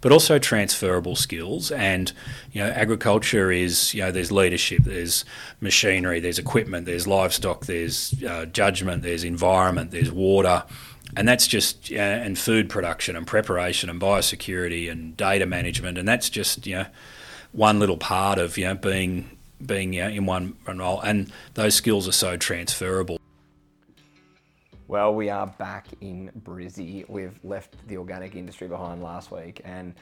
but also transferable skills. And you know, agriculture is you know, there's leadership, there's machinery, there's equipment, there's livestock, there's uh, judgment, there's environment, there's water. And that's just, and food production and preparation and biosecurity and data management. And that's just, you know, one little part of, you know, being being you know, in one role, and those skills are so transferable. Well, we are back in Brizzy. We've left the organic industry behind last week, and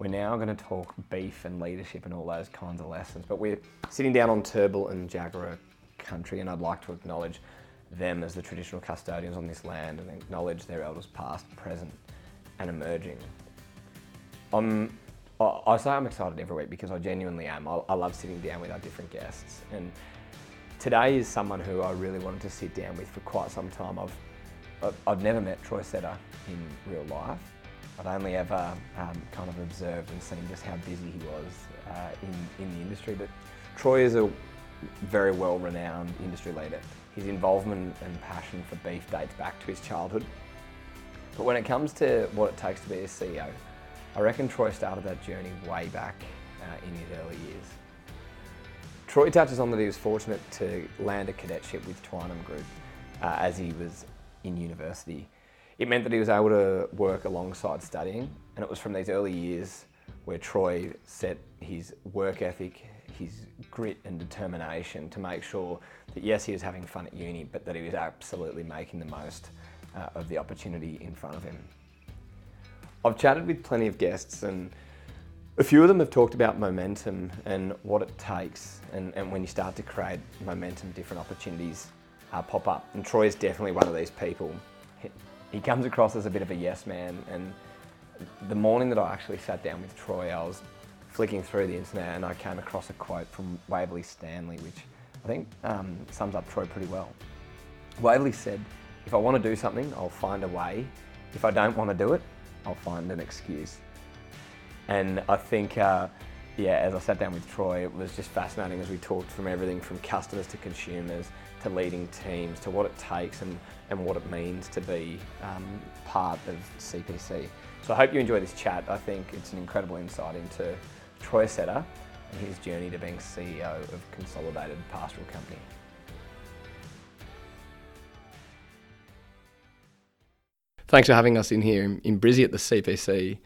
we're now going to talk beef and leadership and all those kinds of lessons. But we're sitting down on Turrbal and Jagera country, and I'd like to acknowledge them as the traditional custodians on this land and acknowledge their elders past, present, and emerging. I'm I say I'm excited every week because I genuinely am. I, I, love sitting down with our different guests. And today is someone who I really wanted to sit down with for quite some time. I've, I've never met Troy Setter in real life. I've only ever um, kind of observed and seen just how busy he was uh, in, in the industry. But Troy is a very well renowned industry leader. His involvement and passion for beef dates back to his childhood. But when it comes to what it takes to be a CEO, I reckon Troy started that journey way back uh, in his early years. Troy touches on that he was fortunate to land a cadetship with Twynam Group uh, as he was in university. It meant that he was able to work alongside studying, and it was from these early years where Troy set his work ethic, his grit and determination to make sure that yes, he was having fun at uni, but that he was absolutely making the most uh, of the opportunity in front of him. I've chatted with plenty of guests, and a few of them have talked about momentum and what it takes, and, and when you start to create momentum, different opportunities uh, pop up. And Troy is definitely one of these people. He, comes across as a bit of a yes man, and the morning that I actually sat down with Troy, I was flicking through the internet and I came across a quote from Waverley Stanley, which I think um, sums up Troy pretty well. Waverley said, If I want to do something, I'll find a way. If I don't want to do it, I'll find an excuse. And I think, uh, yeah, as I sat down with Troy, it was just fascinating as we talked from everything from customers to consumers to leading teams to what it takes and, and what it means to be um, part of CPC. So I hope you enjoy this chat. I think it's an incredible insight into Troy Setter and his journey to being CEO of Consolidated Pastoral Company. thanks for having us in here in, Brizzy at the CPC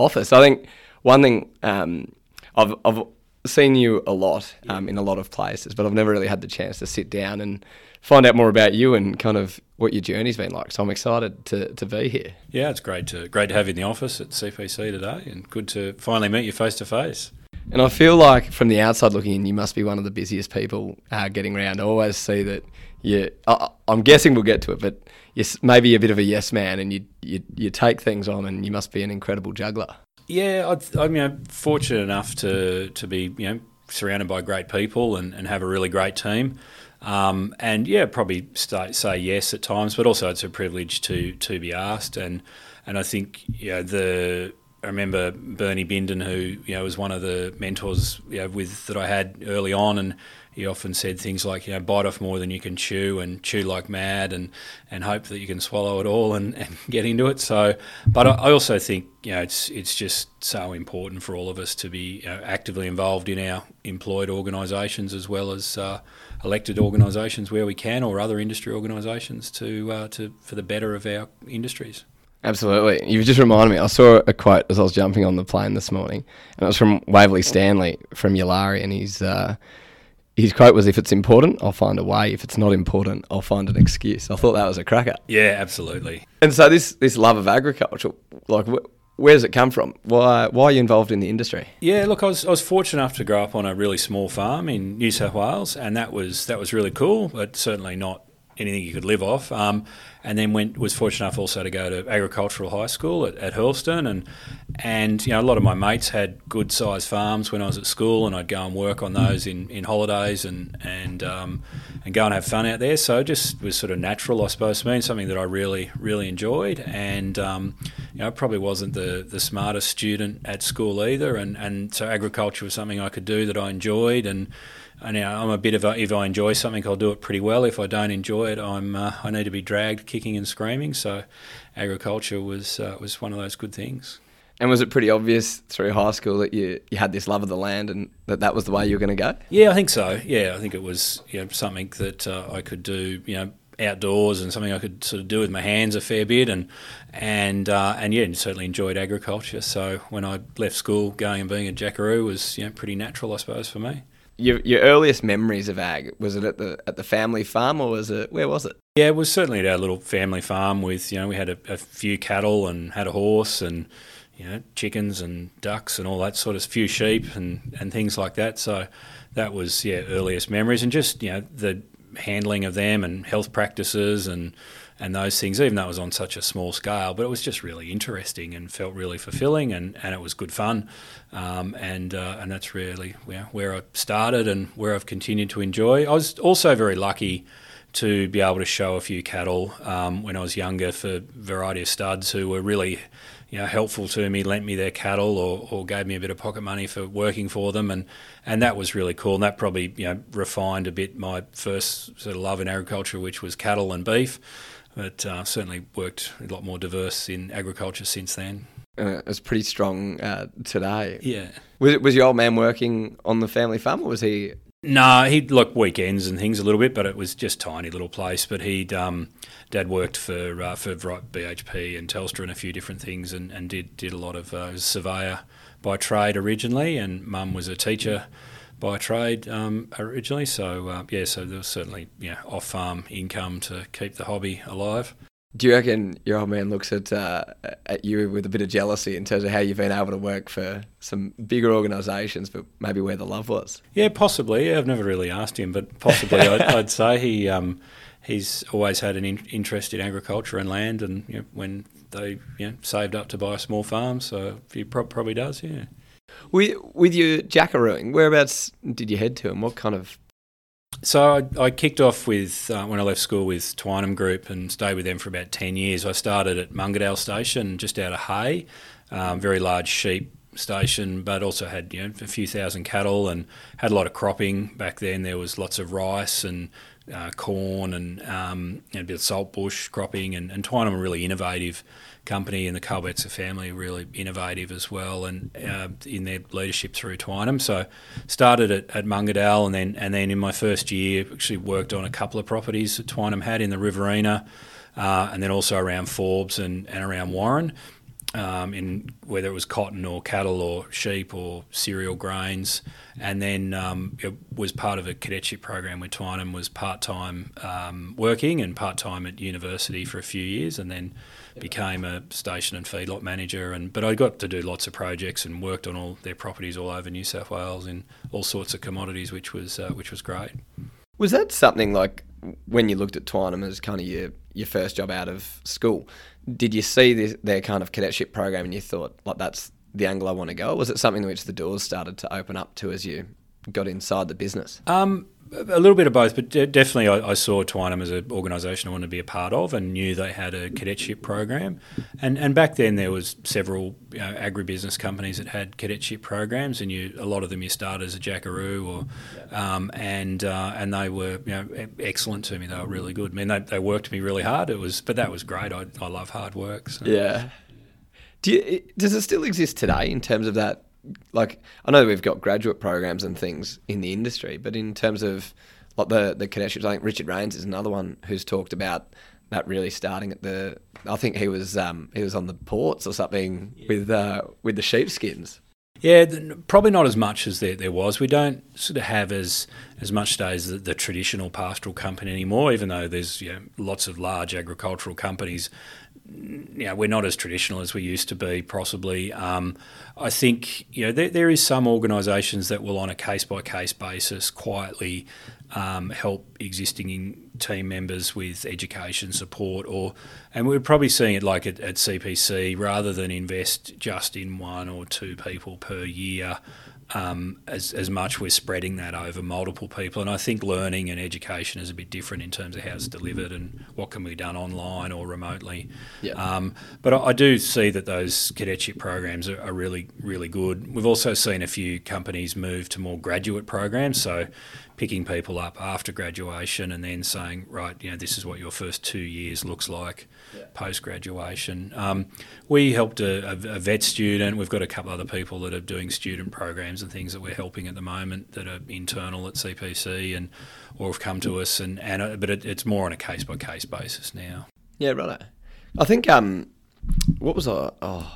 office. I think one thing um, I've, I've seen you a lot um, in a lot of places, but I've never really had the chance to sit down and find out more about you and kind of what your journey's been like. So I'm excited to, to be here. Yeah, it's great to great to have you in the office at CPC today, and good to finally meet you face to face. And I feel like from the outside looking in, you must be one of the busiest people uh, getting around. I always see that you. I, I'm guessing we'll get to it, but you're maybe a bit of a yes man, and you you you take things on, and you must be an incredible juggler. Yeah, I, I'm fortunate enough to to be you know surrounded by great people and, and have a really great team. Um, and yeah, probably stay, say yes at times, but also it's a privilege to to be asked. And and I think you know the I remember Bernie Bindon, who you know was one of the mentors you know, with that I had early on, and he often said things like, you know, bite off more than you can chew and chew like mad and, and hope that you can swallow it all and, and get into it. So, but I also think, you know, it's, it's just so important for all of us to be you know, actively involved in our employed organisations as well as uh, elected organisations where we can or other industry organisations to, uh, to, for the better of our industries. Absolutely. You've just reminded me. I saw a quote as I was jumping on the plane this morning, and it was from Waverley Stanley from Yalari, and he's uh, his quote was, "If it's important, I'll find a way. If it's not important, I'll find an excuse." I thought that was a cracker. Yeah, absolutely. And so this this love of agriculture, like, wh- where does it come from? Why why are you involved in the industry? Yeah, look, I was, I was fortunate enough to grow up on a really small farm in New South Wales, and that was that was really cool, but certainly not anything you could live off. Um, and then went was fortunate enough also to go to agricultural high school at, at Hurlstone, and and you know a lot of my mates had good sized farms when I was at school, and I'd go and work on those in, in holidays and and um, and go and have fun out there. So it just was sort of natural, I suppose, to me, and something that I really really enjoyed. And um, you know, I probably wasn't the the smartest student at school either, and and so agriculture was something I could do that I enjoyed and and know, I'm a bit of a, if I enjoy something, I'll do it pretty well. If I don't enjoy it, I'm uh, I need to be dragged kicking and screaming. So, agriculture was uh, was one of those good things. And was it pretty obvious through high school that you, you had this love of the land and that that was the way you were going to go? Yeah, I think so. Yeah, I think it was you know, something that uh, I could do, you know, outdoors and something I could sort of do with my hands a fair bit and and uh, and yeah, and certainly enjoyed agriculture. So when I left school, going and being a jackaroo was you know pretty natural, I suppose, for me. Your, your earliest memories of ag was it at the at the family farm or was it where was it? Yeah, it was certainly at our little family farm with you know we had a, a few cattle and had a horse and you know, chickens and ducks and all that sort of few sheep and, and things like that. So that was yeah earliest memories and just you know the handling of them and health practices and and those things. Even though it was on such a small scale, but it was just really interesting and felt really fulfilling and, and it was good fun. Um, and uh, and that's really know, where I started and where I've continued to enjoy. I was also very lucky to be able to show a few cattle um, when I was younger for a variety of studs who were really you know, helpful to me, lent me their cattle or, or gave me a bit of pocket money for working for them, and, and that was really cool. And that probably you know refined a bit my first sort of love in agriculture, which was cattle and beef. But uh, certainly worked a lot more diverse in agriculture since then. Uh, it's pretty strong uh, today. Yeah. Was, was your old man working on the family farm, or was he no, he'd look weekends and things a little bit, but it was just tiny little place. But he'd um, dad worked for uh, for BHP and Telstra and a few different things, and, and did did a lot of uh, surveyor by trade originally, and mum was a teacher by trade um, originally. So uh, yeah, so there was certainly yeah off farm income to keep the hobby alive. Do you reckon your old man looks at uh, at you with a bit of jealousy in terms of how you've been able to work for some bigger organisations, but maybe where the love was? Yeah, possibly. I've never really asked him, but possibly I'd, I'd, say he um, he's always had an in- interest in agriculture and land, and you know, when they you know, saved up to buy a small farm, so he pro- probably does. Yeah. With with your jackarooing, whereabouts did you head to, and what kind of so I, I, kicked off with uh, when I left school with Twynam Group and stayed with them for about ten years. I started at Mungadale Station, just out of Hay, um, very large sheep station, but also had you know a few thousand cattle and had a lot of cropping back then. There was lots of rice and uh, corn and um, know, a bit of saltbush cropping, and, and Twynam were really innovative company and the Kahlbetzer family really innovative as well and uh, in their leadership through Twynam. So started at, at Mungadale and then and then in my first year actually worked on a couple of properties that Twynam had in the Riverina uh, and then also around Forbes and, and around Warren. Um, in whether it was cotton or cattle or sheep or cereal grains, and then um, it was part of a cadetship program where Twynam was part time um, working and part time at university for a few years, and then became a station and feedlot manager. And but I got to do lots of projects and worked on all their properties all over New South Wales in all sorts of commodities, which was uh, which was great. Was that something like when you looked at Twynam as kind of your your first job out of school? Did you see this, their kind of cadetship program and you thought like that's the angle I want to go? Or was it something which the doors started to open up to as you got inside the business? Um, a little bit of both, but definitely I, I saw Twynam as an organisation I wanted to be a part of, and knew they had a cadetship program. And and back then there was several you know, agribusiness companies that had cadetship programs, and you a lot of them you start as a jackaroo, or um, and uh, and they were you know excellent to me. They were really good. I mean, they, they worked me really hard. It was, but that was great. I, I love hard work. So. Yeah. Do you, does it still exist today in terms of that like I know we've got graduate programs and things in the industry, but in terms of like the the cadetships, I think Richard Rains is another one who's talked about that really starting at the. I think he was um, he was on the ports or something yeah. with uh, with the sheepskins. Yeah, probably not as much as there, there was. We don't sort of have as as much today as the, the traditional pastoral company anymore, even though there's you know, lots of large agricultural companies you know, we're not as traditional as we used to be, possibly. Um, I think you know there, there is some organisations that will, on a case by case basis, quietly um, help existing team members with education support, or and we're probably seeing it like at, at CPC rather than invest just in one or two people per year. Um, as, as much we're spreading that over multiple people. And I think learning and education is a bit different in terms of how it's delivered and what can be done online or remotely. Yeah. Um, but I, I do see that those cadetship programs are, are really, really good. We've also seen a few companies move to more graduate programs. So picking people up after graduation and then saying, right, you know, this is what your first two years looks like Yeah. post graduation. Um, we helped a, a, a vet student. We've got a couple other people that are doing student programs and things that we're helping at the moment that are internal at CPC and or have come to us. And, and uh, but it, it's more on a case by case basis now. Yeah, right. I think um, what was I? Oh,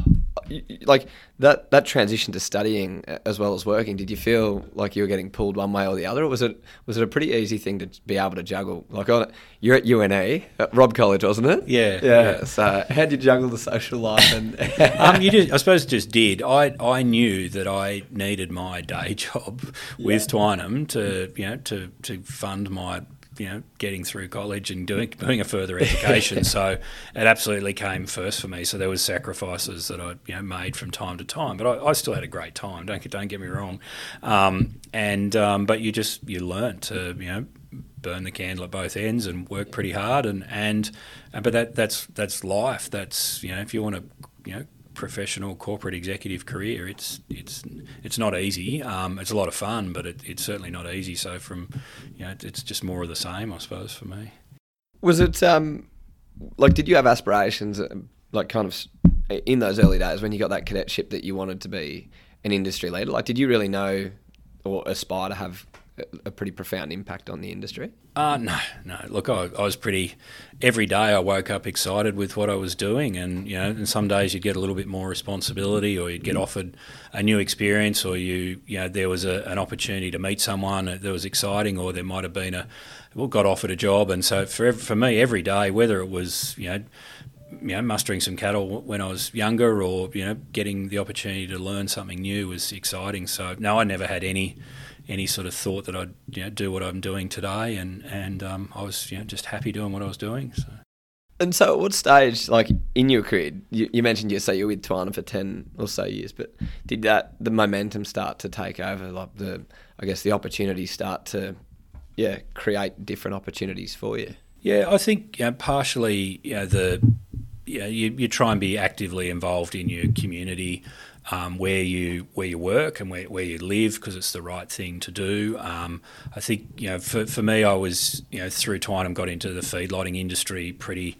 like that that transition to studying as well as working. Did you feel like you were getting pulled one way or the other, or was it was it a pretty easy thing to be able to juggle? Like on you're at UNE at Robb College, wasn't it? Yeah, yeah. yeah. So how did you juggle the social life and? um, you just, I suppose, just did. I I knew that I needed my day job with Twynam to you know to to fund my you know getting through college and doing doing a further education. so it absolutely came first for me. So there was sacrifices that I you know made from time to time, but I, I still had a great time. Don't get don't get me wrong. Um, and um, but you just you learn to you know burn the candle at both ends and work pretty hard and and, and but that that's that's life. That's you know if you want to you know professional corporate executive career it's it's it's not easy. Um, it's a lot of fun but it, it's certainly not easy. So from you know it's just more of the same I suppose for me. Was it um, like did you have aspirations, uh, like kind of in those early days when you got that cadetship that you wanted to be an industry leader? Like, did you really know or aspire to have a- pretty profound impact on the industry? Uh, no, no. Look, I, I was pretty. Every day I woke up excited with what I was doing, and you know, and some days you'd get a little bit more responsibility, or you'd get offered a new experience, or you, you know, there was a, an opportunity to meet someone that was exciting, or there might have been a, well, got offered a job, and so for for me, every day, whether it was you know. You know, mustering some cattle when I was younger, or you know, getting the opportunity to learn something new was exciting. So no, I never had any any sort of thought that I'd you know, do what I'm doing today, and and um, I was you know just happy doing what I was doing. So. And so, at what stage, like in your career, you, you mentioned you say you're with Twynam for ten or so years, but did that the momentum start to take over? Like the, I guess the opportunities start to, yeah, create different opportunities for you. Yeah, I think you know, partially you know, the you, know, you you try and be actively involved in your community um, where you where you work and where, where you live because it's the right thing to do. Um, I think you know for, for me, I was you know through Twynam got into the feedlotting industry pretty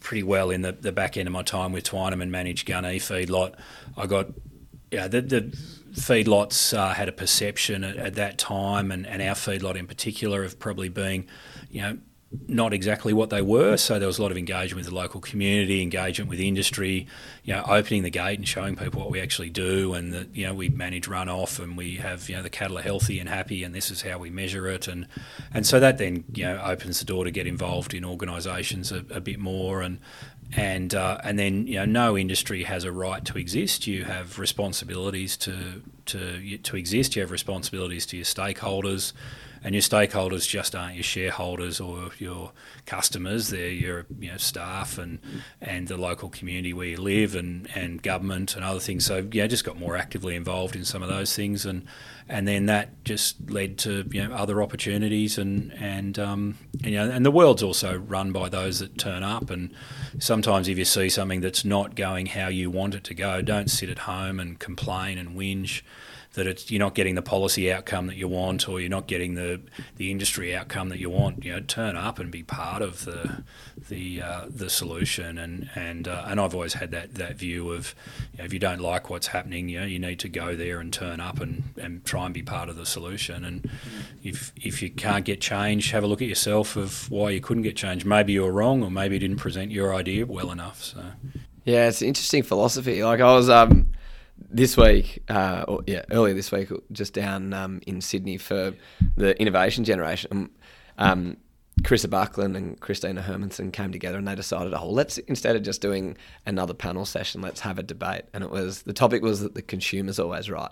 pretty well in the, the back end of my time with Twynam and managed Gunny feedlot. I got yeah the, the feedlots uh, had a perception at, at that time, and, and our feedlot in particular of probably being you know not exactly what they were. So there was a lot of engagement with the local community, engagement with industry, you know, opening the gate and showing people what we actually do, and that you know we manage runoff and we have you know the cattle are healthy and happy, and this is how we measure it, and and so that then you know opens the door to get involved in organisations a, a bit more and. And uh, and then you know no industry has a right to exist. You have responsibilities to to to exist. You have responsibilities to your stakeholders and your stakeholders just aren't your shareholders or your customers. They're your you know, staff and and the local community where you live and, and government and other things. So yeah, just got more actively involved in some of those things and and then that just led to you know other opportunities and and um, and, you know and the world's also run by those that turn up and sometimes if you see something that's not going how you want it to go, don't sit at home and complain and whinge that it's you're not getting the policy outcome that you want or you're not getting the the industry outcome that you want. You know turn up and be part of the the uh, the solution. And and uh, and I've always had that that view of you know, if you don't like what's happening you know you need to go there and turn up and, and try and be part of the solution. And if if you can't get change have a look at yourself of why you couldn't get change. Maybe you were wrong or maybe you didn't present your idea well enough so. Yeah, it's an interesting philosophy. Like I was um, this week, uh, or yeah, earlier this week, just down um, in Sydney for the innovation generation. Um, Carissa Buckland and Christina Hermanson came together and they decided, oh, let's instead of just doing another panel session, let's have a debate. And it was the topic was that the consumer's always right.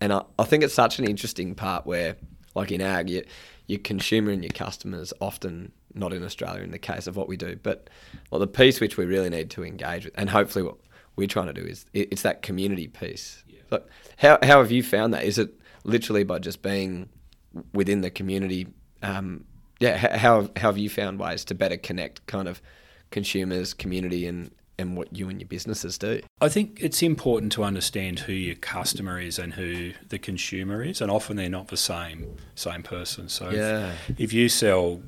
And I, I think it's such an interesting part where, like in ag, you, your consumer and your customers often not in Australia in the case of what we do, but well, the piece which we really need to engage with, and hopefully we're trying to do is it- it's that community piece But how how have you found that? Is it literally by just being within the community? Um, yeah, how how have you found ways to better connect kind of consumers, community, and and what you and your businesses do? I think it's important to understand who your customer is and who the consumer is, and often they're not the same same person. So yeah. if, if you sell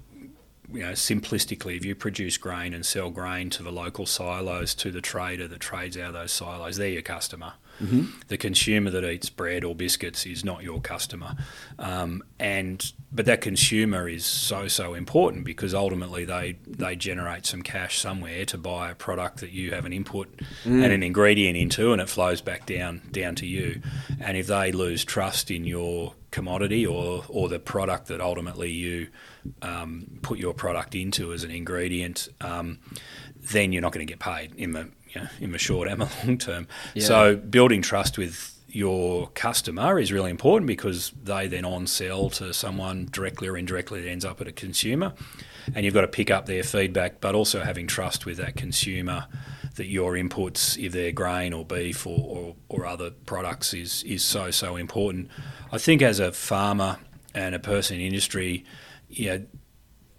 you know, simplistically, if you produce grain and sell grain to the local silos to the trader that trades out of those silos, they're your customer. Mm-hmm. The consumer that eats bread or biscuits is not your customer, um, and but that consumer is so so important because ultimately they they generate some cash somewhere to buy a product that you have an input Mm. and an ingredient into, and it flows back down down to you. And if they lose trust in your commodity or or the product that ultimately you um, put your product into as an ingredient, um, then you're not going to get paid in the you know, in the short and the long term. Yeah. So building trust with your customer is really important because they then on sell to someone directly or indirectly that ends up at a consumer, and you've got to pick up their feedback, but also having trust with that consumer that your inputs, if they're grain or beef or, or, or other products, is is so so important. I think as a farmer and a person in industry, you know,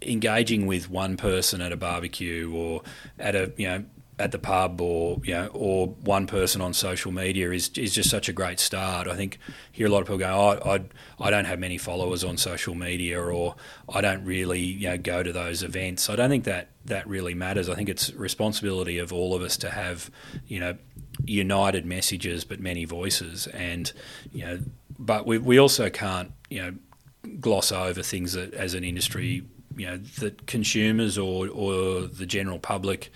engaging with one person at a barbecue or at a you know at the pub or you know or one person on social media is is just such a great start. I think hear a lot of people go, oh, I I don't have many followers on social media or I don't really you know go to those events. I don't think that that really matters. I think it's responsibility of all of us to have you know united messages but many voices and you know but we we also can't you know gloss over things that as an industry you know that consumers or or the general public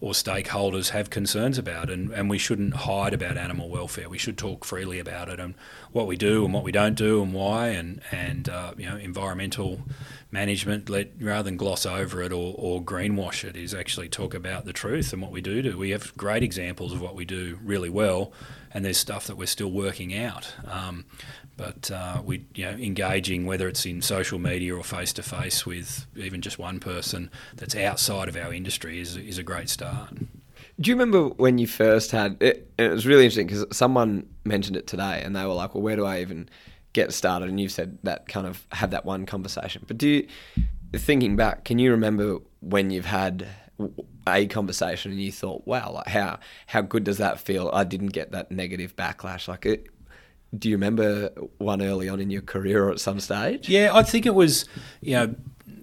or stakeholders have concerns about and, and we shouldn't hide about animal welfare. We should talk freely about it and what we do and what we don't do and why and and uh, you know environmental management let rather than gloss over it or, or greenwash it is actually talk about the truth and what we do do. We have great examples of what we do really well and there's stuff that we're still working out. Um, but uh, we, you know, engaging whether it's in social media or face to face with even just one person that's outside of our industry is is a great start. Do you remember when you first had it? It was really interesting because someone mentioned it today, and they were like, "Well, where do I even get started?" And you've said that kind of have that one conversation. But do you, thinking back, can you remember when you've had a conversation and you thought, "Wow, like how how good does that feel?" I didn't get that negative backlash. Like, it, do you remember one early on in your career or at some stage? Yeah, I think it was, you know,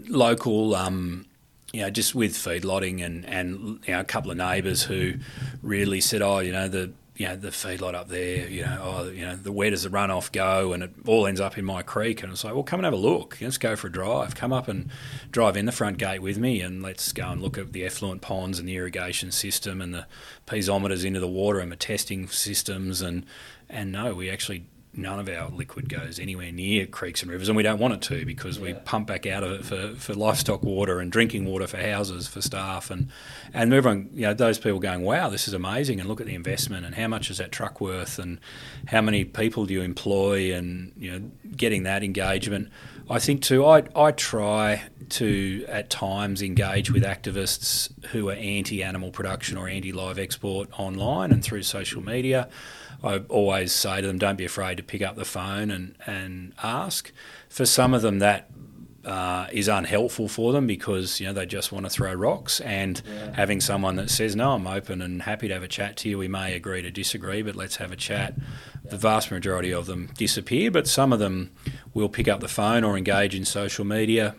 local. Um, you know, just with feedlotting and and you know, a couple of neighbours who really said, "Oh, you know, the you know the feedlot up there, you know, oh, you know, the where does the runoff go?" And it all ends up in my creek. And I was like, "Well, come and have a look. Let's go for a drive. Come up and drive in the front gate with me, and let's go and look at the effluent ponds and the irrigation system and the piezometers into the water and the testing systems." And and no, we actually none of our liquid goes anywhere near creeks and rivers, and we don't want it to because we pump back out of it for, for livestock water and drinking water for houses for staff and and everyone you know those people going wow this is amazing and look at the investment and how much is that truck worth and how many people do you employ and you know getting that engagement. I think too I I try to at times engage with activists who are anti animal production or anti live export online and through social media. I always say to them, don't be afraid to pick up the phone and, and ask. For some of them, that uh, is unhelpful for them because you know they just want to throw rocks. And Yeah. having someone that says, "No, I'm open and happy to have a chat to you. We may agree to disagree, but let's have a chat." The vast majority of them disappear, but some of them will pick up the phone or engage in social media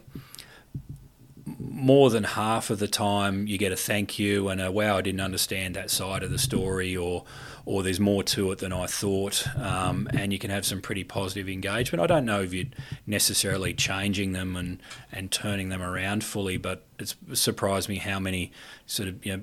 more than half of the time you get a thank you and a wow I didn't understand that side of the story or or there's more to it than I thought um, and you can have some pretty positive engagement. I don't know if you're necessarily changing them and and turning them around fully but it's surprised me how many sort of you know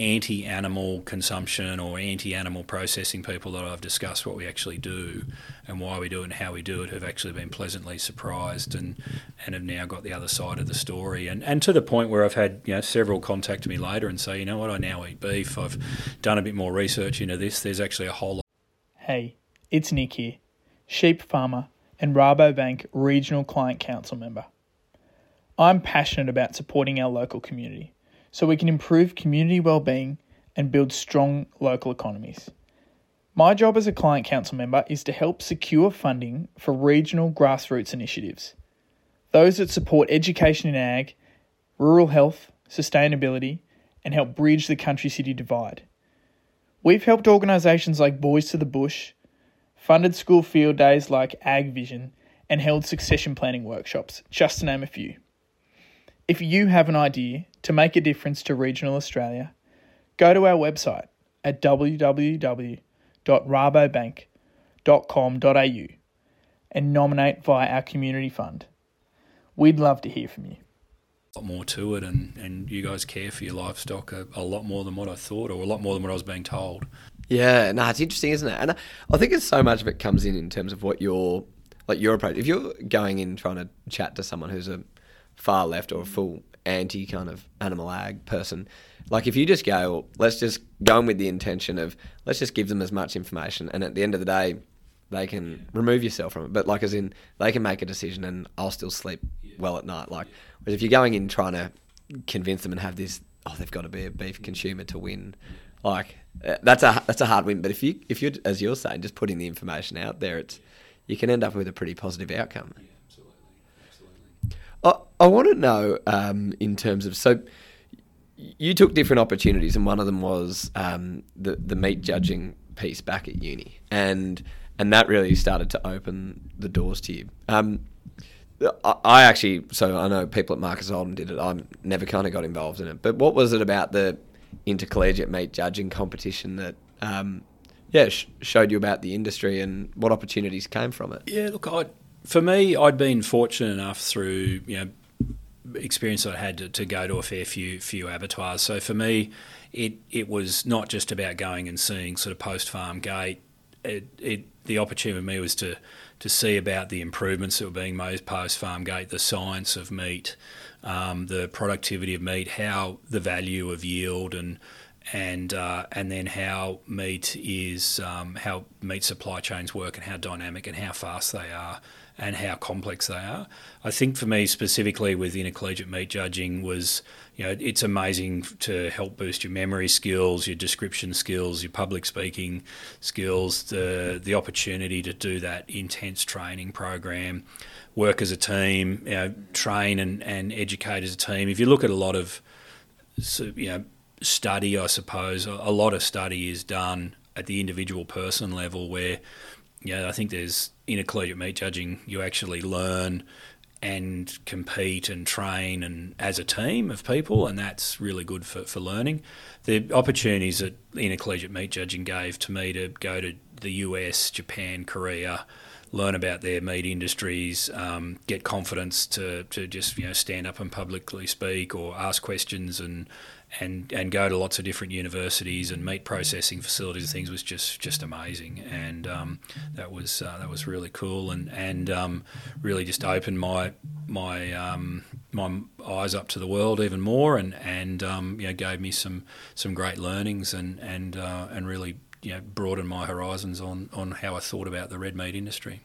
anti-animal consumption or anti-animal processing people that I've discussed what we actually do and why we do it and how we do it have actually been pleasantly surprised and and have now got the other side of the story. And and to the point where I've had you know several contact me later and say you know what? I now eat beef. I've done a bit more research into this. There's actually a whole lot Hey, it's Nick here, sheep farmer and Rabobank Regional Client Council member. I'm passionate about supporting our local community so we can improve community well-being and build strong local economies. My job as a client council member is to help secure funding for regional grassroots initiatives. Those that support education in ag, rural health, sustainability, and help bridge the country city divide. We've helped organisations like Boys to the Bush, funded school field days like Ag Vision, and held succession planning workshops, just to name a few. If you have an idea to make a difference to regional Australia, go to our website at www.rabobank.com.au and nominate via our community fund. We'd love to hear from you. A lot more to it, and, and you guys care for your livestock a, a lot more than what I thought, or a lot more than what I was being told. Yeah, no, it's interesting, isn't it? And I think it's so much of it comes in in terms of what your like your approach. If you're going in trying to chat to someone who's a far left or a full anti kind of animal ag person, like if you just go, let's just go in with the intention of let's just give them as much information, and at the end of the day, they can remove yourself from it. But like as in, they can make a decision, and I'll still sleep well at night. Like, whereas if you're going in trying to convince them and have this, oh, they've got to be a beef consumer to win. Like uh, that's a that's a hard win. But if you if you're as you're saying, just putting the information out there, it's you can end up with a pretty positive outcome. I, I want to know um, in terms of so you took different opportunities, and one of them was um, the the meat judging piece back at uni, and and that really started to open the doors to you. Um, I, actually, so I know people at Marcus Oldham did it. I never kind of got involved in it, but what was it about the intercollegiate meat judging competition that um, yeah sh- showed you about the industry and what opportunities came from it? Yeah, look, I for me, I'd been fortunate enough through you know experience I had to, to go to a fair few few abattoirs. So for me, it it was not just about going and seeing sort of post farm gate. It, it the opportunity for me was to to see about the improvements that were being made post farm gate, the science of meat, um, the productivity of meat, how the value of yield and and uh, and then how meat is um, how meat supply chains work and how dynamic and how fast they are and how complex they are. I think for me specifically with intercollegiate meat judging was you know it's amazing to help boost your memory skills, your description skills, your public speaking skills, the the opportunity to do that intense training program, work as a team, you know, train and, and educate as a team. If you look at a lot of you know study, I suppose a lot of study is done at the individual person level where yeah, I think there's intercollegiate meat judging. You actually learn and compete and train and as a team of people, and that's really good for, for learning. The opportunities that intercollegiate meat judging gave to me to go to the US, Japan, Korea, learn about their meat industries, um, get confidence to, to just you know stand up and publicly speak or ask questions and and and go to lots of different universities and meat processing facilities and things was just just amazing and um, that was uh, that was really cool and and um, really just opened my my um, my eyes up to the world even more and and um, you know gave me some some great learnings and and uh, and really you know broadened my horizons on on how I thought about the red meat industry.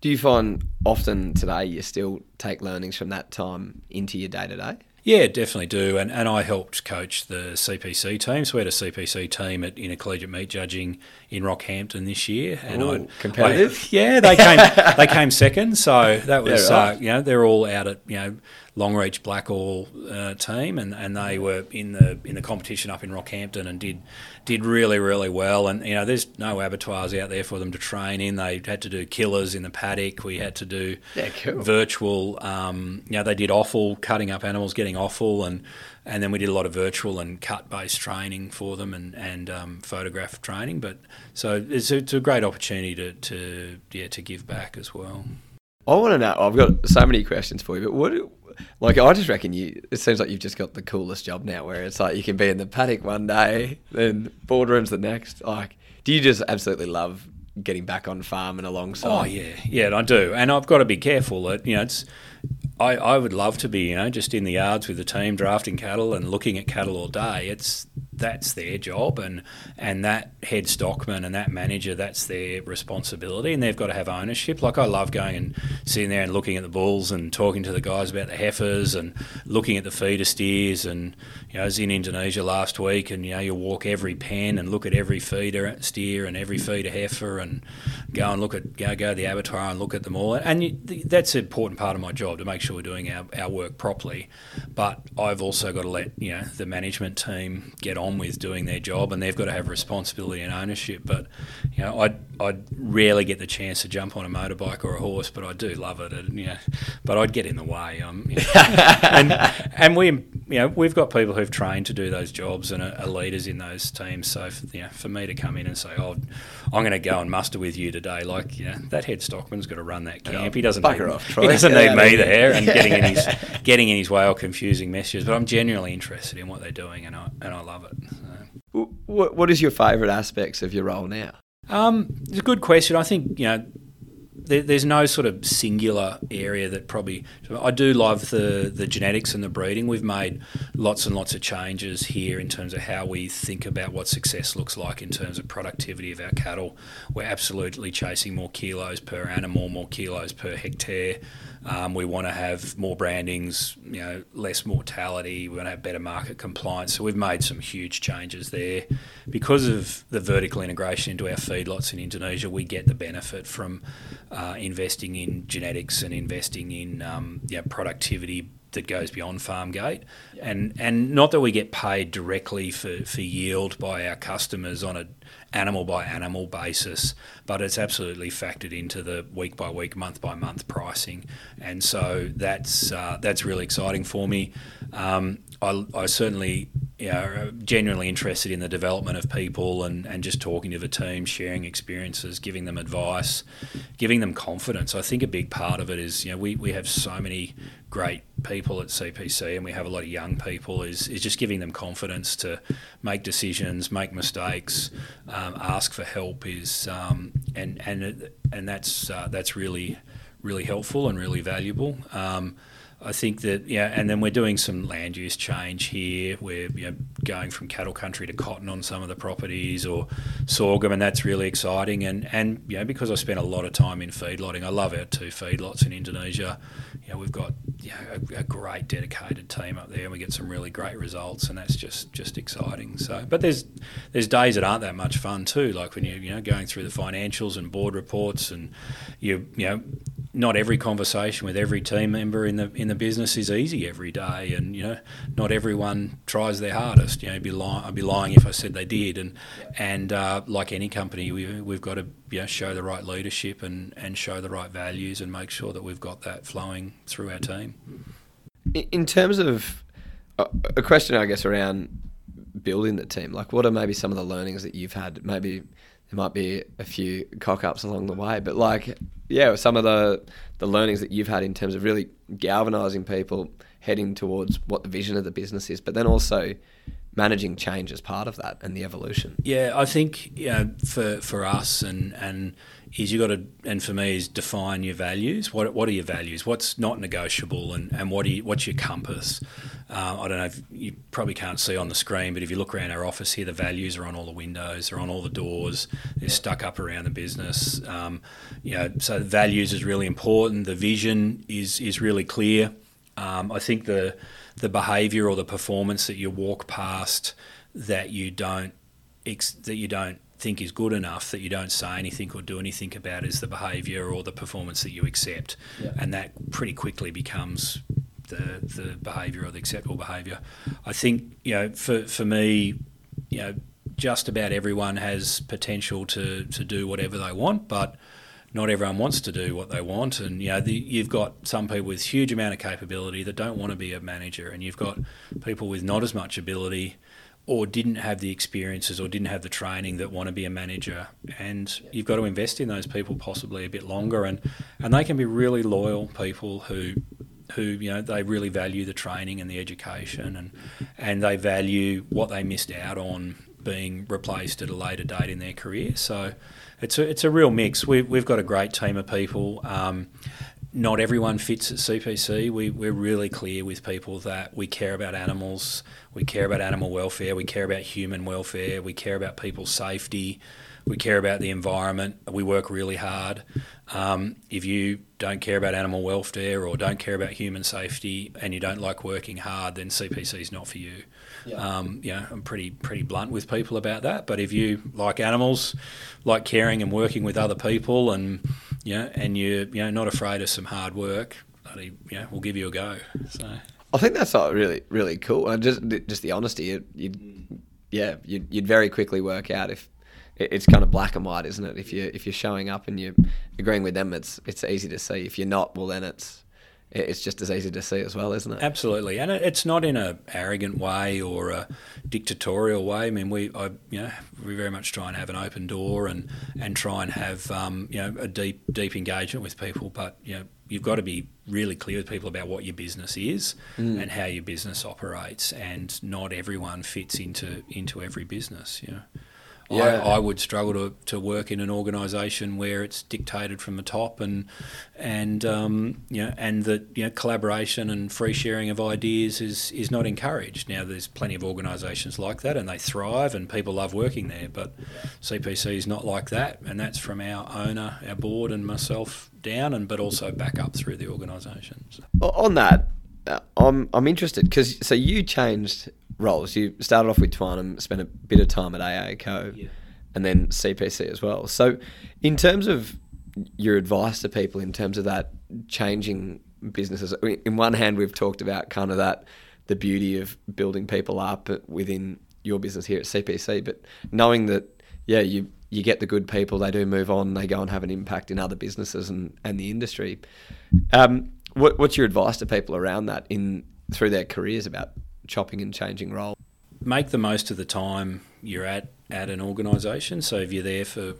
Do you find often today you still take learnings from that time into your day to day? Yeah, definitely do. And and I helped coach the CPC team. So we had a CPC team at intercollegiate meat judging in Rockhampton this year. And Ooh, I competitive. I, yeah, they came they came second. So that was Yeah, right. uh, you know they're all out at you know Longreach Blackall uh, team, and, and they were in the in the competition up in Rockhampton and did did really really well. And you know there's no abattoirs out there for them to train in. They had to do killers in the paddock. We had to do Yeah, cool. virtual. Um, you know, they did offal, cutting up animals, getting offal, and and then we did a lot of virtual and cut based training for them and and um, photograph training. But so it's a, it's a great opportunity to, to yeah to give back as well. I want to know. I've got so many questions for you, but what? Like, I just reckon you. It seems like you've just got the coolest job now, where it's like you can be in the paddock one day, then boardrooms the next. Like, do you just absolutely love getting back on farm and alongside? Oh yeah, yeah, I do, and I've got to be careful that you know it's. I, I would love to be you know just in the yards with the team drafting cattle and looking at cattle all day. It's that's their job, and and that head stockman and that manager, that's their responsibility, and they've got to have ownership. Like I love going and sitting there and looking at the bulls and talking to the guys about the heifers and looking at the feeder steers. And you know, I was in Indonesia last week, and you know, you walk every pen and look at every feeder steer and every feeder heifer, and go and look at go go to the abattoir and look at them all. And you, that's an important part of my job to make sure we're doing our, our work properly. But I've also got to let you know the management team get on with doing their job, and they've got to have responsibility and ownership. But you know, I I rarely get the chance to jump on a motorbike or a horse, but I do love it. And, you know, but I'd get in the way. Um, you know, and and we you know we've got people who've trained to do those jobs and are, are leaders in those teams. So for, you know, for me to come in and say, "Oh, I'm going to go and muster with you today," like you know, that head stockman's got to run that camp. He doesn't need, off, he doesn't need me there and getting in his getting in his way or confusing messages. But I'm genuinely interested in what they're doing, and I and I love it. What, what is your favourite aspects of your role now? Um, it's a good question. I think you know there, there's no sort of singular area that probably. I do love the the genetics and the breeding. We've made lots and lots of changes here in terms of how we think about what success looks like in terms of productivity of our cattle. We're absolutely chasing more kilos per animal, more kilos per hectare. Um, we want to have more brandings, you know, less mortality. We want to have better market compliance. So we've made some huge changes there. Because of the vertical integration into our feedlots in Indonesia, we get the benefit from uh, investing in genetics and investing in um, you know, productivity that goes beyond farm gate. And and not that we get paid directly for, for yield by our customers on a animal by animal basis, but it's absolutely factored into the week by week, month by month pricing. And so that's uh, that's really exciting for me. Um, I, I certainly you know, genuinely interested in the development of people and, and just talking to the team, sharing experiences, giving them advice, giving them confidence. I think a big part of it is, you know, we, we have so many great people at CPC and we have a lot of young people is, is just giving them confidence to make decisions, make mistakes, um, ask for help is, um, and, and, and that's, uh, that's really, really helpful and really valuable. Um, I think that yeah, and then we're doing some land use change here. We're you know, going from cattle country to cotton on some of the properties, or sorghum, and that's really exciting. And and you know, because I spent a lot of time in feedlotting, I love our two feedlots in Indonesia. You know, we've got you know, a, a great dedicated team up there, and we get some really great results, and that's just just exciting. So, but there's there's days that aren't that much fun too, like when you you know going through the financials and board reports, and you you know not every conversation with every team member in the in the business is easy every day, and you know not everyone tries their hardest. You know, I'd be lying, I'd be lying if I said they did. And and uh, like any company, we we've got to you know, show the right leadership and and show the right values and make sure that we've got that flowing through our team. In- terms of a a question, I guess, around building the team, like what are maybe some of the learnings that you've had? Maybe there might be a few cock ups along the way, but like, yeah, some of the the learnings that you've had in terms of really galvanizing people heading towards what the vision of the business is, but then also managing change as part of that and the evolution. Yeah, I think know, for for us and and is you got to and for me is define your values. What what are your values? What's not negotiable and, and what you, what's your compass? Uh, I don't know if you probably can't see on the screen, but if you look around our office here, the values are on all the windows, they're on all the doors, they're stuck up around the business. Um, you know, so values is really important. The vision is is really clear. Um, I think the the behaviour or the performance that you walk past that you don't ex- that you don't think is good enough that you don't say anything or do anything about is the behaviour or the performance that you accept, and that pretty quickly becomes the the behaviour or the acceptable behaviour. I think you know for for me, you know, just about everyone has potential to to do whatever they want, but not everyone wants to do what they want, and you know the, you've got some people with huge amount of capability that don't want to be a manager, and you've got people with not as much ability or didn't have the experiences or didn't have the training that want to be a manager, and you've got to invest in those people possibly a bit longer, and and they can be really loyal people who who you know they really value the training and the education and and they value what they missed out on being replaced at a later date in their career. So it's a, it's a real mix. We've, we've got a great team of people. Um, not everyone fits at CPC. We, we're really clear with people that we care about animals, we care about animal welfare, we care about human welfare, we care about people's safety, we care about the environment. We work really hard. Um, if you don't care about animal welfare or don't care about human safety and you don't like working hard, then CPC is not for you. Yeah. Um, you know, I'm pretty pretty blunt with people about that. But if you like animals, like caring and working with other people, and you know, and you're you know not afraid of some hard work, you know, we'll give you a go. So. I think that's really really cool. And just just the honesty, you, you'd, yeah, you'd, you'd very quickly work out if it's kind of black and white, isn't it? If you if you're showing up and you're agreeing with them, it's it's easy to see. If you're not, well, then it's it's just as easy to see as well, isn't it? Absolutely, and it's not in a arrogant way or a dictatorial way. I mean, we, I, you know, we very much try and have an open door and and try and have um, you know a deep deep engagement with people. But you know, you've got to be really clear with people about what your business is mm. and how your business operates, and not everyone fits into into every business. You know. Yeah. I, I, would struggle to, to work in an organisation where it's dictated from the top and and um, you know and that you know collaboration and free sharing of ideas is is not encouraged. Now there's plenty of organisations like that and they thrive and people love working there, but CPC is not like that, and that's from our owner, our board, and myself down, and but also back up through the organisations. On that, uh, I'm I'm interested because so you changed roles. You started off with Twynam, spent a bit of time at AACO, yeah. and then CPC as well. So, in terms of your advice to people, in terms of that changing businesses, in one hand, we've talked about kind of that the beauty of building people up within your business here at CPC, but knowing that, yeah, you you get the good people, they do move on, they go and have an impact in other businesses and, and the industry. Um, what, what's your advice to people around that in through their careers about chopping and changing role. Make the most of the time you're at at an organisation. So if you're there for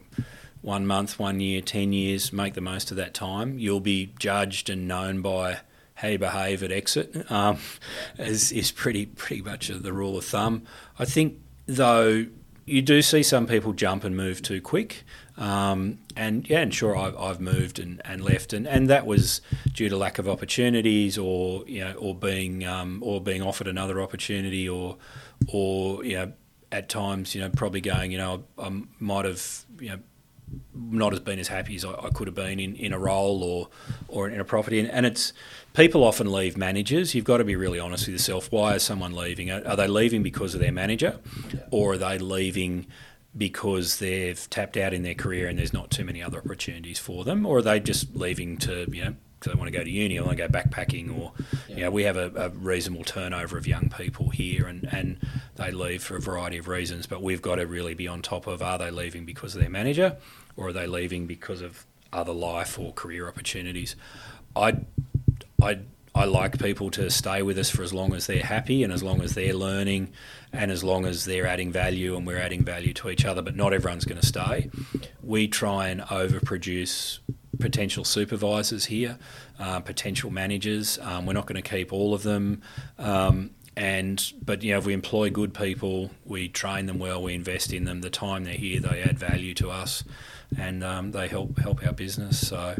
one month, one year, ten years, make the most of that time. You'll be judged and known by how you behave at exit. Um, is is pretty pretty much the rule of thumb. I think though you do see some people jump and move too quick. Um, and yeah, and sure, I've, I've moved and, and left, and, and that was due to lack of opportunities, or you know, or being um, or being offered another opportunity, or or you know, at times, you know, probably going, you know, I might have, you know, not as been as happy as I, I, could have been in, in a role or or in a property. And, and, it's people often leave managers. You've got to be really honest with yourself. Why is someone leaving? Are, are they leaving because of their manager, or are they leaving? Because they've tapped out in their career and there's not too many other opportunities for them, or are they just leaving to you know they want to go to uni or want to go backpacking, or yeah. you know we have a, a, reasonable turnover of young people here, and and they leave for a variety of reasons. But we've got to really be on top of are they leaving because of their manager, or are they leaving because of other life or career opportunities? I I I like people to stay with us for as long as they're happy and as long as they're learning and as long as they're adding value and we're adding value to each other, but not everyone's going to stay. We try and overproduce potential supervisors here, uh, potential managers. Um, we're not going to keep all of them. Um, and but you know if we employ good people we train them well we invest in them the time they're here they add value to us and um, they help help our business. So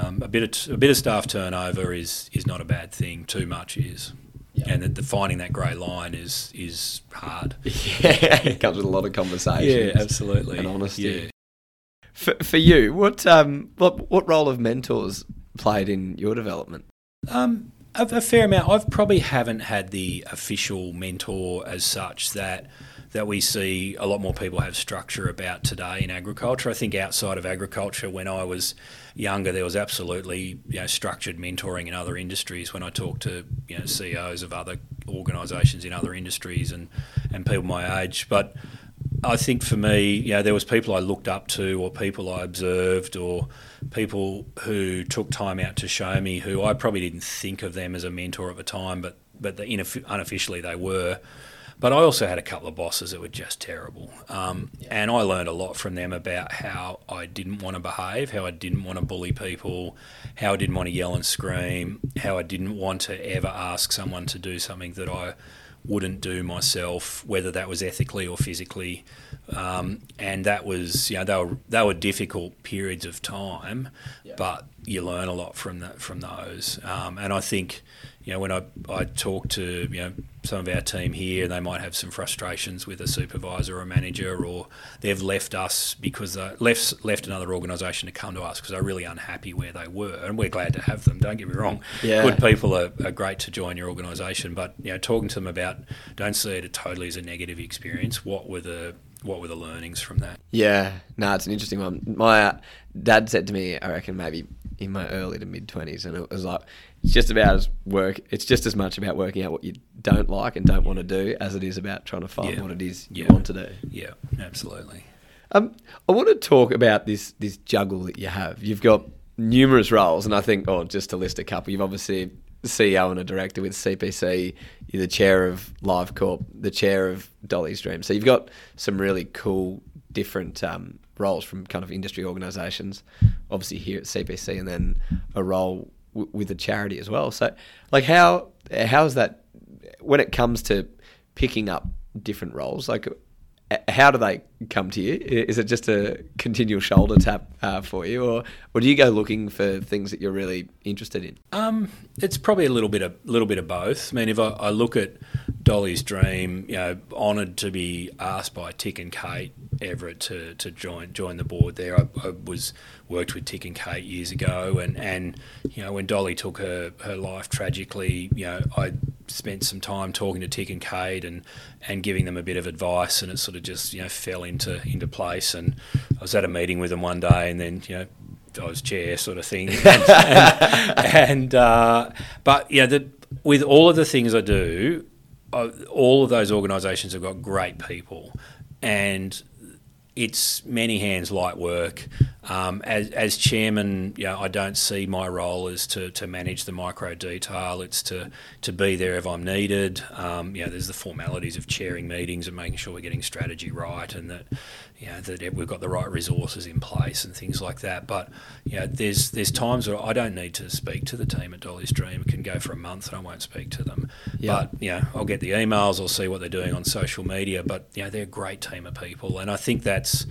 um, a bit of a bit of staff turnover is is not a bad thing. Too much is. Yeah. and the, finding that grey line is is hard. Yeah it comes with a lot of conversations yeah absolutely. And honesty. Yeah. for, for you what um what what role have mentors played in your development? Um a, a fair amount. I've probably haven't had the official mentor as such that that we see a lot more people have structure about today in agriculture. I think outside of agriculture, when I was younger, there was absolutely you know, structured mentoring in other industries. When I talked to you know CEOs of other organisations in other industries and and people my age, but I think for me, you know, there was people I looked up to, or people I observed, or people who took time out to show me who I probably didn't think of them as a mentor at the time, but but the, unofficially they were. But I also had a couple of bosses that were just terrible, um, yeah. and I learned a lot from them about how I didn't want to behave, how I didn't want to bully people, how I didn't want to yell and scream, how I didn't want to ever ask someone to do something that I wouldn't do myself, whether that was ethically or physically. Um, and that was, you know, they were they were difficult periods of time, yeah. but you learn a lot from that from those. Um, and I think, you know, when I, I talk to you know some of our team here, they might have some frustrations with a supervisor or a manager, or they've left us because they left left another organisation to come to us because they're really unhappy where they were, and we're glad to have them. Don't get me wrong, yeah. good people are, are great to join your organisation, but you know, talking to them about don't see it totally as a negative experience. What were the what were the learnings from that? Yeah, no, it's an interesting one. My uh, dad said to me, I reckon maybe in my early to mid twenties, and it was like it's just about as work. It's just as much about working out what you don't like and don't want to do as it is about trying to find yeah. what it is you want to do. Yeah, absolutely. Um, I want to talk about this this juggle that you have. You've got numerous roles, and I think, oh, just to list a couple, you've obviously CEO and a director with CPC. You're the chair of LiveCorp, the chair of Dolly's Dream. So you've got some really cool, different um, roles from kind of industry organisations. Obviously here at CPC, and then a role w- with a charity as well. So, like, how how is that when it comes to picking up different roles? Like, how do they come to you? Is it just a continual shoulder tap uh, for you, or or do you go looking for things that you're really interested in? Um, it's probably a little bit of little bit of both. I mean, if I, I look at Dolly's Dream, you know, honoured to be asked by Tick and Kate Everett to, to join join the board there. I, I, was worked with Tick and Kate years ago, and, and you know when Dolly took her, her life tragically, you know I spent some time talking to Tick and Kate and, and giving them a bit of advice, and it sort of just you know fell into into place. And I was at a meeting with them one day, and then you know I was chair sort of thing, and, and, and uh, but yeah, the, with all of the things I do, Uh, all of those organisations have got great people, and it's many hands light work. Um, as, as chairman, you know, I don't see my role as to, to manage the micro detail. It's to, to be there if I'm needed. Um, you know, there's the formalities of chairing meetings and making sure we're getting strategy right and that you know that we've got the right resources in place and things like that. But you know, there's there's times where I don't need to speak to the team at Dolly's Dream. It can go for a month and I won't speak to them. Yeah. But you know, I'll get the emails. I'll see what they're doing on social media. But you know, they're a great team of people, and I think that's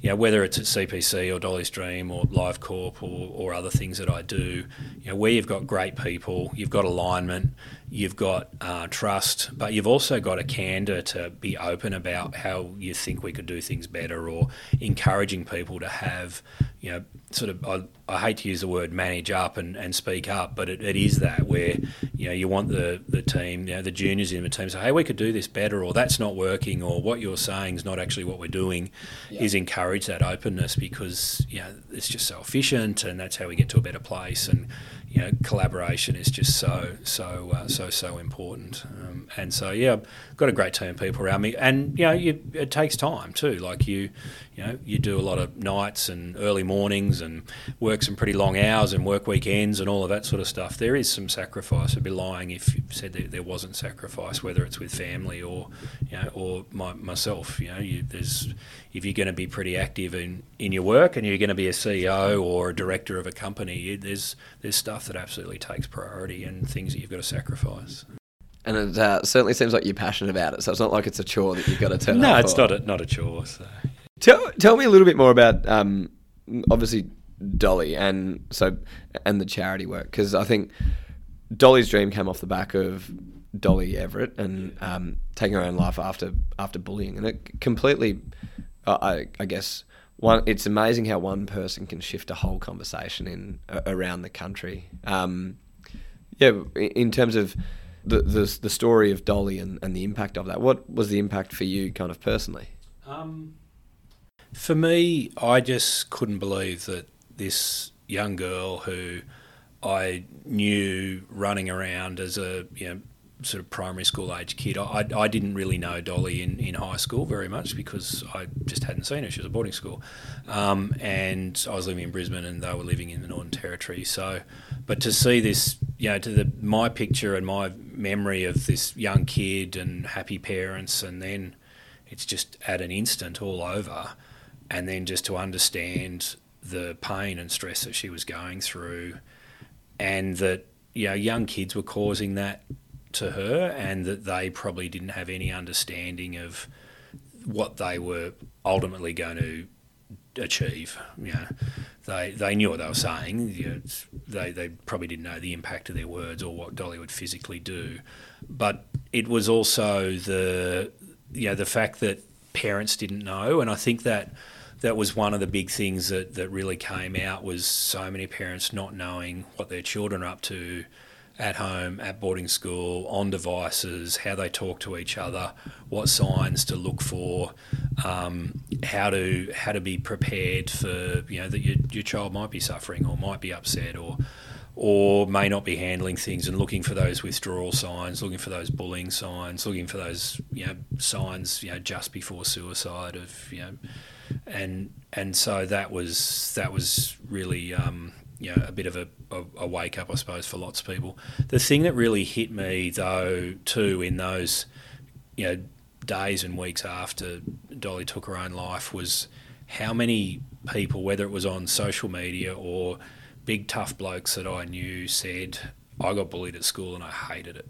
you know whether it's at CPC or Dolly's Dream or LiveCorp or, or other things that I do. You know, where you've got great people, you've got alignment you've got uh, trust, but you've also got a candor to be open about how you think we could do things better, or encouraging people to have, you know, sort of. I, I hate to use the word manage up and, and speak up, but it, it is that where you know you want the the team, you know, the juniors in the team say, hey, we could do this better, or that's not working, or what you're saying is not actually what we're doing. Yeah. Is encourage that openness because you know it's just so efficient, and that's how we get to a better place and you know, collaboration is just so so uh, so so important. Um, and so yeah, got a great team of people around me, and you know, you, it takes time too. Like you, you know, you do a lot of nights and early mornings, and work some pretty long hours, and work weekends, and all of that sort of stuff. There is some sacrifice. I'd be lying if you said there wasn't sacrifice, whether it's with family or you know, or my, myself. You know, you, there's if you're going to be pretty active in, in your work and you're going to be a CEO or a director of a company, there's there's stuff that absolutely takes priority and things that you've got to sacrifice. And it uh, certainly seems like you're passionate about it, so it's not like it's a chore that you've got to turn. no, it's not a, not a chore. So. Tell tell me a little bit more about um, obviously Dolly and so and the charity work because I think Dolly's dream came off the back of Dolly Everett and um, taking her own life after after bullying, and it completely I, I guess one. It's amazing how one person can shift a whole conversation in uh, around the country. Um, yeah, in terms of the, the the story of Dolly and, and the impact of that. What was the impact for you, kind of personally? Um, for me, I just couldn't believe that this young girl who I knew running around as a you know sort of primary school age kid. I, I didn't really know Dolly in, in high school very much because I just hadn't seen her. She was at boarding school. Um, and I was living in Brisbane and they were living in the Northern Territory. So, but to see this, you know, to the, my picture and my memory of this young kid and happy parents, and then it's just at an instant all over. And then just to understand the pain and stress that she was going through and that, you know, young kids were causing that to her, and that they probably didn't have any understanding of what they were ultimately going to achieve. You know, they they knew what they were saying. You know, they they probably didn't know the impact of their words or what Dolly would physically do, but it was also the you know the fact that parents didn't know, and I think that that was one of the big things that, that really came out was so many parents not knowing what their children are up to at home, at boarding school, on devices, how they talk to each other, what signs to look for, um, how to how to be prepared for you know that your, your child might be suffering or might be upset or or may not be handling things and looking for those withdrawal signs, looking for those bullying signs, looking for those you know signs you know just before suicide of you know and and so that was that was really um, you know a bit of a, a, a, wake up, I suppose, for lots of people. The thing that really hit me though too in those you know days and weeks after Dolly took her own life was how many people, whether it was on social media or big tough blokes that I knew, said I got bullied at school and I hated it.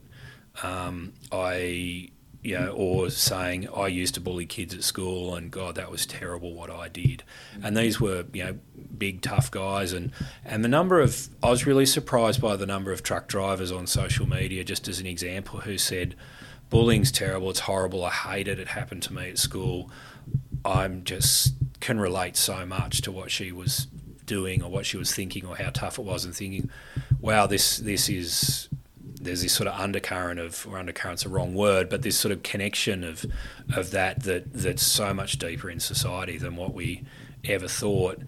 Um, I you know, or saying I used to bully kids at school and God, that was terrible what I did. And these were, you know, big tough guys and and the number of I was really surprised by the number of truck drivers on social media, just as an example, who said, Bullying's terrible, it's horrible, I hate it, it happened to me at school. I'm just can relate so much to what she was doing or what she was thinking or how tough it was and thinking, wow, this this is there's this sort of undercurrent of or undercurrent's a wrong word, but this sort of connection of of that that that's so much deeper in society than what we ever thought.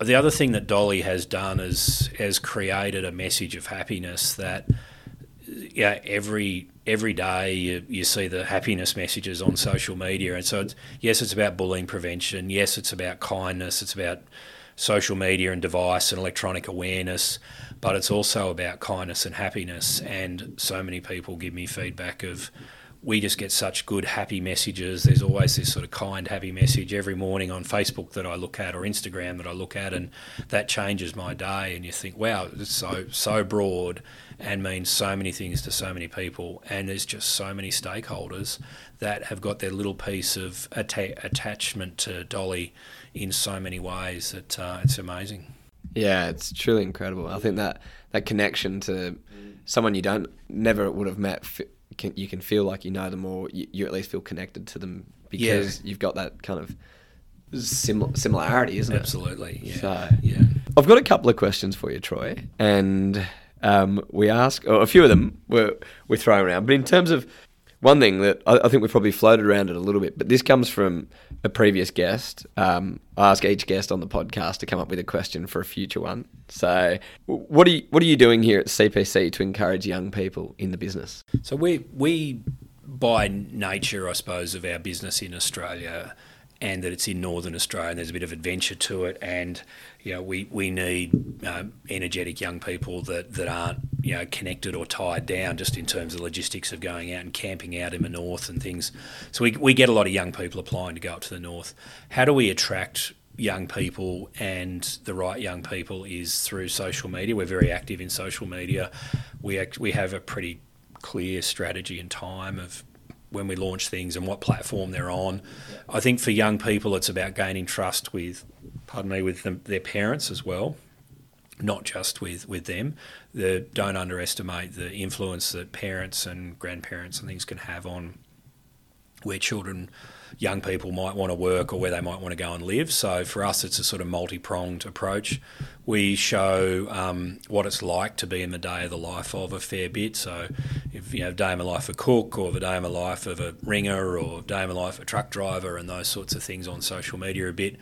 The other thing that Dolly has done is has created a message of happiness that yeah every every day you, you see the happiness messages on social media. And so it's, yes it's about bullying prevention. Yes it's about kindness. It's about social media and device and electronic awareness but it's also about kindness and happiness. And so many people give me feedback of we just get such good happy messages. There's always this sort of kind happy message every morning on Facebook that I look at or Instagram that I look at, and that changes my day. And you think, wow, it's so so broad and means so many things to so many people. And there's just so many stakeholders that have got their little piece of atta- attachment to Dolly in so many ways that uh, it's amazing. Yeah, it's truly incredible. I think that that connection to someone you don't never would have met, can, you can feel like you know them, or you, you at least feel connected to them because yeah. you've got that kind of sim- similarity, isn't Absolutely, it? Absolutely. Yeah. So, yeah. I've got a couple of questions for you, Troy, and um, we ask, or a few of them we're we're throwing around, but in terms of one thing that I, I, think we've probably floated around it a little bit, but this comes from a previous guest. Um, I ask each guest on the podcast to come up with a question for a future one. So, what are you, what are you doing here at CPC to encourage young people in the business? So we we by nature, I suppose, of our business in Australia and that it's in northern Australia and there's a bit of adventure to it and you know we, we need uh, energetic young people that, that aren't you know connected or tied down just in terms of logistics of going out and camping out in the north and things. So we, we get a lot of young people applying to go up to the north. How do we attract young people and the right young people is through social media. We're very active in social media. We act, we have a pretty clear strategy and time of when we launch things and what platform they're on. I think for young people, it's about gaining trust with, pardon me, with them, their parents as well, not just with with them. The, don't underestimate the influence that parents and grandparents and things can have on where children young people might want to work or where they might want to go and live. So for us, it's a sort of multi pronged approach. We show um, what it's like to be in the day of the life of a fair bit. So if you have day in the life of a cook or the day in the life of a ringer or day in the life of a truck driver and those sorts of things on social media a bit.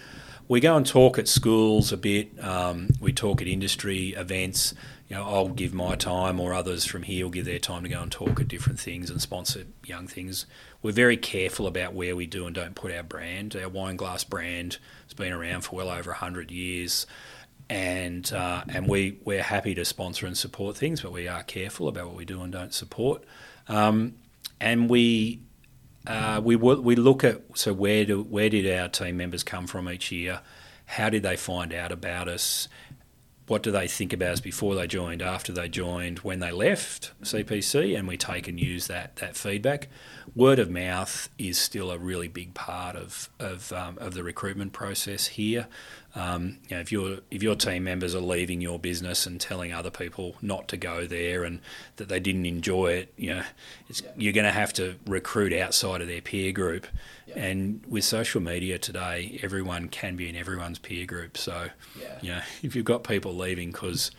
We go and talk at schools a bit. Um, we talk at industry events you know, I'll give my time, or others from here will give their time to go and talk at different things and sponsor young things. We're very careful about where we do and don't put our brand. Our wine glass brand has been around for well over hundred years, and uh, and we we're happy to sponsor and support things, but we are careful about what we do and don't support. Um, and we uh, we we look at so where do where did our team members come from each year? How did they find out about us? What do they think about us before they joined, after they joined, when they left CPC, and we take and use that that feedback. Word of mouth is still a really big part of of, um, of the recruitment process here. Um, you know, if your if your team members are leaving your business and telling other people not to go there and that they didn't enjoy it, you know, you're going to have to recruit outside of their peer group. And with social media today, everyone can be in everyone's peer group. So, Yeah. you know, if you've got people leaving because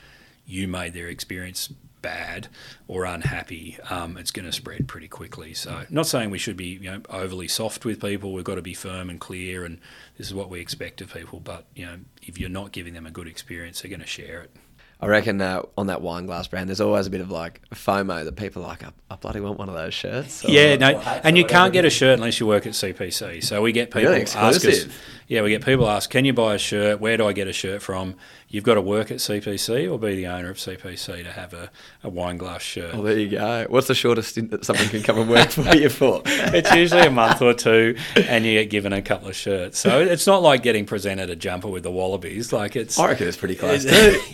you made their experience bad or unhappy, um, it's going to spread pretty quickly. So, not saying we should be you know overly soft with people. We've got to be firm and clear, and this is what we expect of people. But you know, if you're not giving them a good experience, they're going to share it. I reckon uh, on that wine glass brand, there's always a bit of like FOMO that people are like, I, I bloody want one of those shirts. Yeah, no, and you can't get a shirt unless you work at CPC. So we get people Really ask us, yeah, we get people ask, can you buy a shirt? Where do I get a shirt from? You've got to work at CPC or be the owner of CPC to have a, a wine glass shirt. Well, there you go. What's the shortest stint that someone can come and work for you for? it's usually a month or two, and you get given a couple of shirts. So it's not like getting presented a jumper with the Wallabies. Like it's, I reckon it's pretty close too.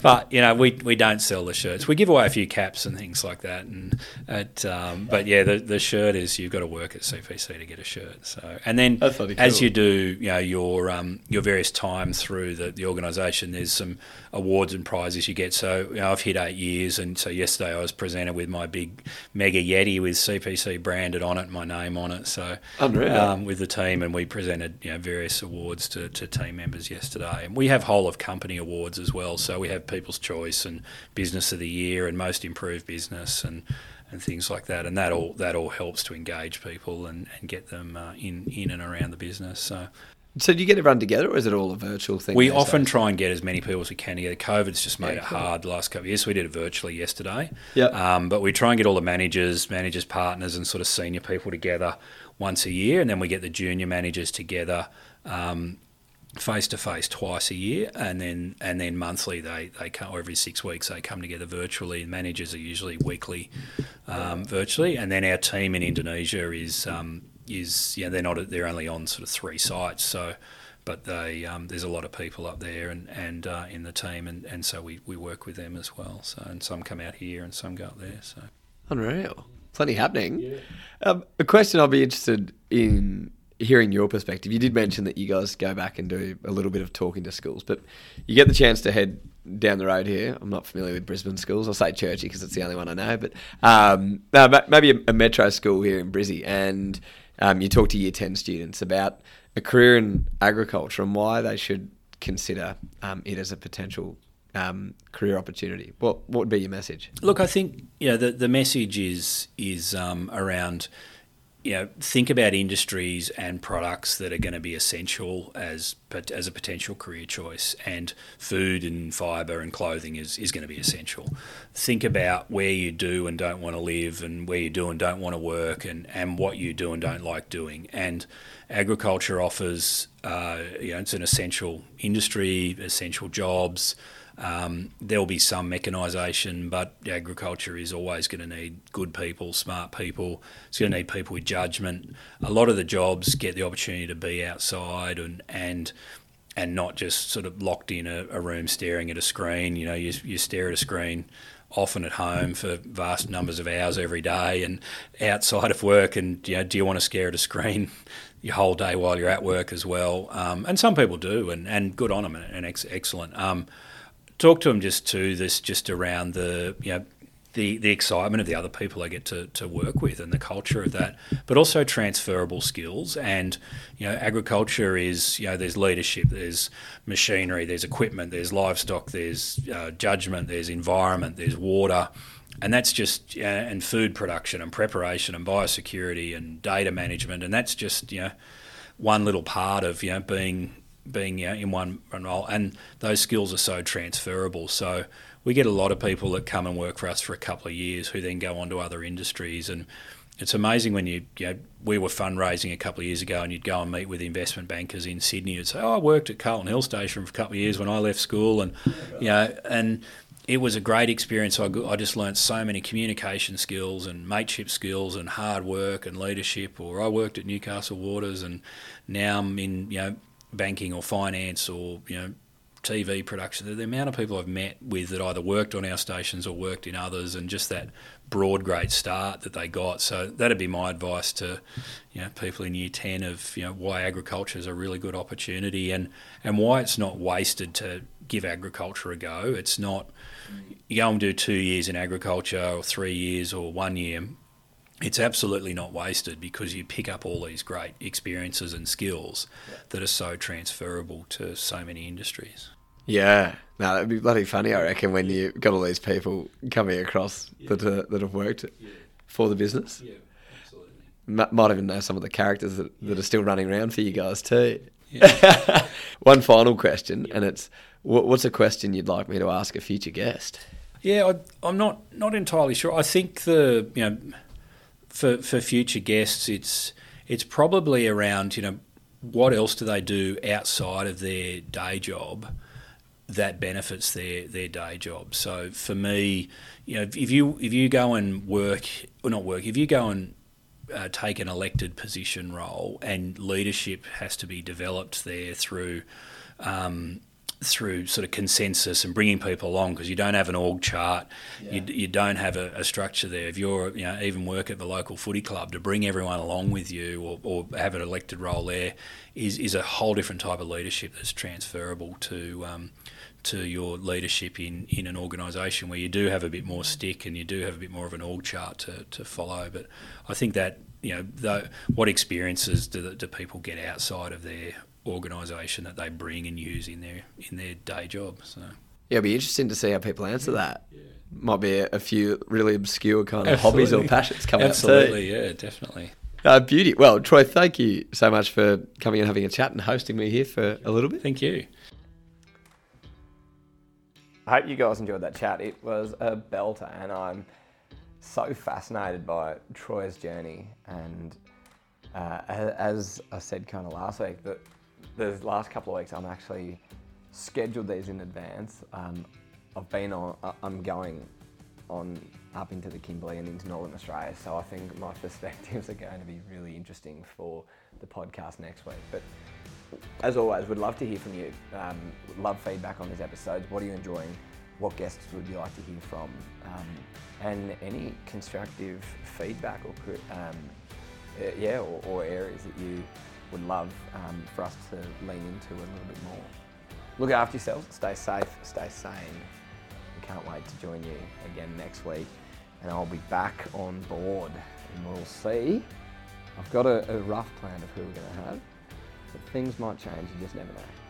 but you know, we we don't sell the shirts. We give away a few caps and things like that. And it, um, but yeah, the the shirt is you've got to work at CPC to get a shirt. So and then as cool. you do, you know, your um, your various time through the, the organisation, there's some awards and prizes you get. So you know, I've hit eight years, and so yesterday I was presented with my big mega Yeti with CPC branded on it, my name on it. So Unreal. um, with the team, and we presented you know various awards to, to team members yesterday. And we have whole of company awards as well. So we have People's Choice and Business of the Year and Most Improved Business and and things like that. And that all that all helps to engage people and, and get them uh, in in and around the business. So. So do you get everyone together, or is it all a virtual thing? We often days? try and get as many people as we can together. COVID's just made Yeah, it cool. hard the last couple of years. So we did it virtually yesterday. Yep. Um, but we try and get all the managers, managers, partners, and sort of senior people together once a year, and then we get the junior managers together face to face twice a year, and then and then monthly they they come or every six weeks they come together virtually. Managers are usually weekly um, virtually, and then our team in Indonesia is um, is yeah they're not they're only on sort of three sites so. But they, um, there's a lot of people up there and, and uh, in the team, and, and so we, we work with them as well. So and some come out here and some go up there. So Unreal. Plenty happening. Um, a question I'll be interested in hearing your perspective. You did mention that you guys go back and do a little bit of talking to schools, but you get the chance to head down the road here. I'm not familiar with Brisbane schools. I'll say Churchie because it's the only one I know, but um, maybe a, a metro school here in Brizzy, and um, you talk to year 10 students about a career in agriculture and why they should consider um, it as a potential um, career opportunity. What, what would be your message? Look, I think you know the the message is is um, around you know think about industries and products that are going to be essential as as a potential career choice, and food and fibre and clothing is is going to be essential. Think about where you do and don't want to live, and where you do and don't want to work, and and what you do and don't like doing, and agriculture offers uh, you know it's an essential industry, essential jobs. Um, there'll be some mechanisation, but agriculture is always going to need good people, smart people. It's going to need people with judgment. A lot of the jobs get the opportunity to be outside and and and not just sort of locked in a, a room staring at a screen. You know, you, you stare at a screen often at home for vast numbers of hours every day and outside of work. And you know, do you want to stare at a screen your whole day while you're at work as well? Um, and some people do, and, and good on them and ex- excellent. Um, talk to them just to this, just around the you know the the excitement of the other people I get to, to work with and the culture of that, but also transferable skills. And you know, agriculture is you know there's leadership, there's machinery, there's equipment, there's livestock, there's uh, judgment, there's environment, there's water. And that's just uh, and food production and preparation and biosecurity and data management, and that's just you know one little part of you know being being you know, in one, role, and those skills are so transferable. So we get a lot of people that come and work for us for a couple of years who then go on to other industries, and it's amazing when you, you know, we were fundraising a couple of years ago, and you'd go and meet with investment bankers in Sydney. You'd say, "Oh, I worked at Carlton Hill Station for a couple of years when I left school," and you know, and it was a great experience. I, I just learnt so many communication skills and mateship skills and hard work and leadership. Or I worked at Newcastle Waters, and now I'm in you know banking or finance or you know TV production, the, amount of people I've met with that either worked on our stations or worked in others, and just that broad, great start that they got. So that'd be my advice to, you know, people in year ten of you know why agriculture is a really good opportunity and and why it's not wasted to give agriculture a go. It's not you go and do two years in agriculture or three years or one year. It's absolutely not wasted because you pick up all these great experiences and skills that are so transferable to so many industries. Yeah, no, that'd be bloody funny, I reckon, when you've got all these people coming across that uh, that have worked for the business. Yeah, absolutely. M- might even know some of the characters that, that are still running around for you guys too. Yeah. One final question, and it's what, what's a question you'd like me to ask a future guest? Yeah, I, I'm not not entirely sure. I think the you know for for future guests, it's it's probably around you know what else do they do outside of their day job that benefits their their day job. So for me, you know, if you if you go and work or not work, if you go and uh, take an elected position role and leadership has to be developed there through um, through sort of consensus and bringing people along because you don't have an org chart, you, you don't have a, a, structure there. If you're, you know, even work at the local footy club to bring everyone along with you or, or have an elected role there is, is a whole different type of leadership that's transferable to um, to your leadership in, in an organisation where you do have a bit more stick and you do have a bit more of an org chart to, to follow. But I think that, you know, the, what experiences do, do people get outside of their organisation that they bring and use in their in their day job. So yeah, it'll be interesting to see how people answer that. Yeah. Might be a, a, few really obscure kind of Absolutely. hobbies or passions coming out. Absolutely, yeah, definitely. Uh, beauty. Well, Troy, thank you so much for coming and having a chat and hosting me here for a little bit. Thank you. I hope you guys enjoyed that chat. It was a belter, and I'm so fascinated by Troy's journey. And uh, as I said kind of last week, that the last couple of weeks I'm actually scheduled these in advance. Um, I've been on, I'm going on up into the Kimberley and into Northern Australia, so I think my perspectives are going to be really interesting for the podcast next week. But as always, we'd love to hear from you. Um, love feedback on these episodes. What are you enjoying? What guests would you like to hear from? Um, and any constructive feedback or um, yeah, or, or, areas that you would love um, for us to lean into a little bit more. Look after yourselves. Stay safe. Stay sane. We can't wait to join you again next week, and I'll be back on board, and we'll see. I've got a, a rough plan of who we're going to have. But things might change, you just never know.